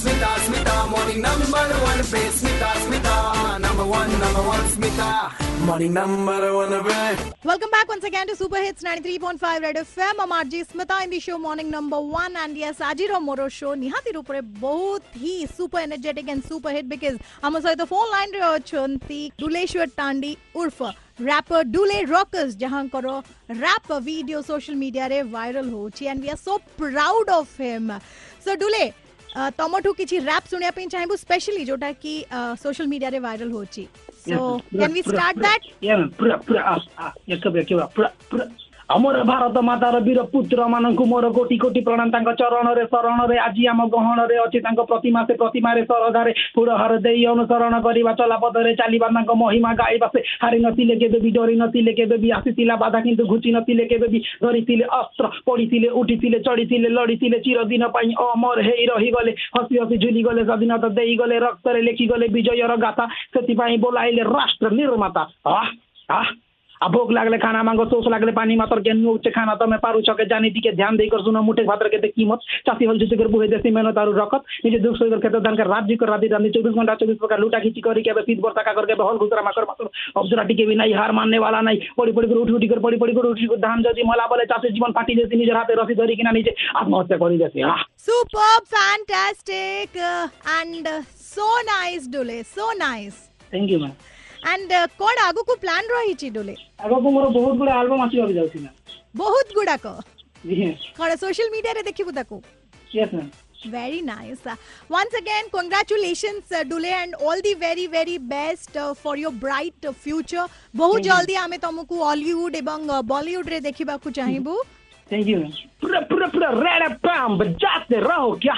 Smita Smita morning number one पे Smita Smita number one number one Smita morning number one पे welcome back once again to Super Hits 93.5 Red FM. I'm RJ Smita in the show Morning Number One, and yes, Ajiro Moro show. Nihati Rupre, both he super energetic and super hit because I'm sorry the phone line to Chunti Duleshwar Tandi Urfa. Rapper Dule rockers जहाँ करो rap video social media रे viral हो ची and we are so proud of him so Dule ତମଠୁ କିଛି rap ଶୁଣିବା ପାଇଁ ଚାହିଁବୁ ସ୍ପେଶାଲି ଯୋଉଟା କି ସୋସିଆଲ ମିଡିଆରେ ଭାଇରାଲ ହେଉଛି so can we start that Yeah, man, ପୁରା ପୁରା ଆ, ଆ, ଏକେ ଏକେ ପୁରା ପୁରା ଆମର ଭାରତ ମାତାର ବୀର ପୁତ୍ର ମାନଙ୍କୁ ମୋର କୋଟି କୋଟି ପ୍ରଣାମ ତାଙ୍କ ଚରଣରେ ଶରଣରେ ଆଜି ଆମ ଗହଣରେ ଅଛି ତାଙ୍କ ପ୍ରତିମା ସେ ପ୍ରତିମାରେ ସରଧାରେ ପୁରହାର ଦେଇ ଅନୁସରଣ କରିବା ଚଲାପଦରେ ଚାଲିବା ତାଙ୍କ ମହିମା ଗାଇବା ସେ ହାରି ନଥିଲେ କେବେ ବି ଡରି ନଥିଲେ କେବେ ବି ଆସିଥିଲା ବାଧା କିନ୍ତୁ ଘୁଚି ନଥିଲେ କେବେ ବି ଧରିଥିଲେ ଅସ୍ତ୍ର ପଡ଼ିଥିଲେ ଉଠିଥିଲେ ଚଢ଼ିଥିଲେ ଲଢ଼ିଥିଲେ ଚିରଦିନ ପାଇଁ ଅମର ହେଇ ରହିଗଲେ ହସି ହସି ଝୁଲିଗଲେ ସ୍ୱାଧୀନତା ଦେଇଗଲେ ରକ୍ତରେ ଲେଖିଗଲେ ବିଜୟର ଗାଥା ସେଥିପାଇଁ ବୋଲାଇଲେ ରାଷ୍ଟ୍ର ନିର୍ମାତା ଆହ ଆହ अब भोक लागले खाना मांगो सोच लागले पानी मात्र के नुचे खाना तो मैं पारू छके जानी दी के ध्यान देकर सुनो मुठे भातर के कीमत चासी हल जुते कर बुहे देसी मेहनत और रखत निजे दुख सोकर खेत धान कर राज्य कर राधी रानी 24 घंटा 24 प्रकार लूटा खींची करी के पीत बरता का करके हल गुजरा माकर माकर अब जरा टिके भी नहीं हार मानने वाला नहीं पड़ी पड़ी कर उठी उठी कर पड़ी पड़ी कर उठी कर धान जदी मला बोले चासी जीवन फाटी जैसी निजे हाथे रसी धरी किना निजे आत्महत्या करी जैसे ah Superb, fantastic, uh, and uh, so nice, Dule. So nice. Thank you ma'am and କଣ ଆଗକୁ ପ୍ଲାନ ରହିଛି ଡୋଲେ ଆଗକୁ ମୋର ବହୁତ ଗୁଡା ଆଲବମ୍ ଆସିବାକୁ ଯାଉଛି ମ୍ୟାମ୍ ବହୁତ ଗୁଡାକ କଣ ସୋସିଆଲ ମିଡିଆରେ ଦେଖିବୁ ତାକୁ yes ma'am very nice uh, once again congratulations uh, dule and all the very very best uh, for your bright uh, future bahut jaldi ame tumku hollywood ebong uh, bollywood re dekhibaku chahibu thank you pura pura pura rada pam bajate raho kya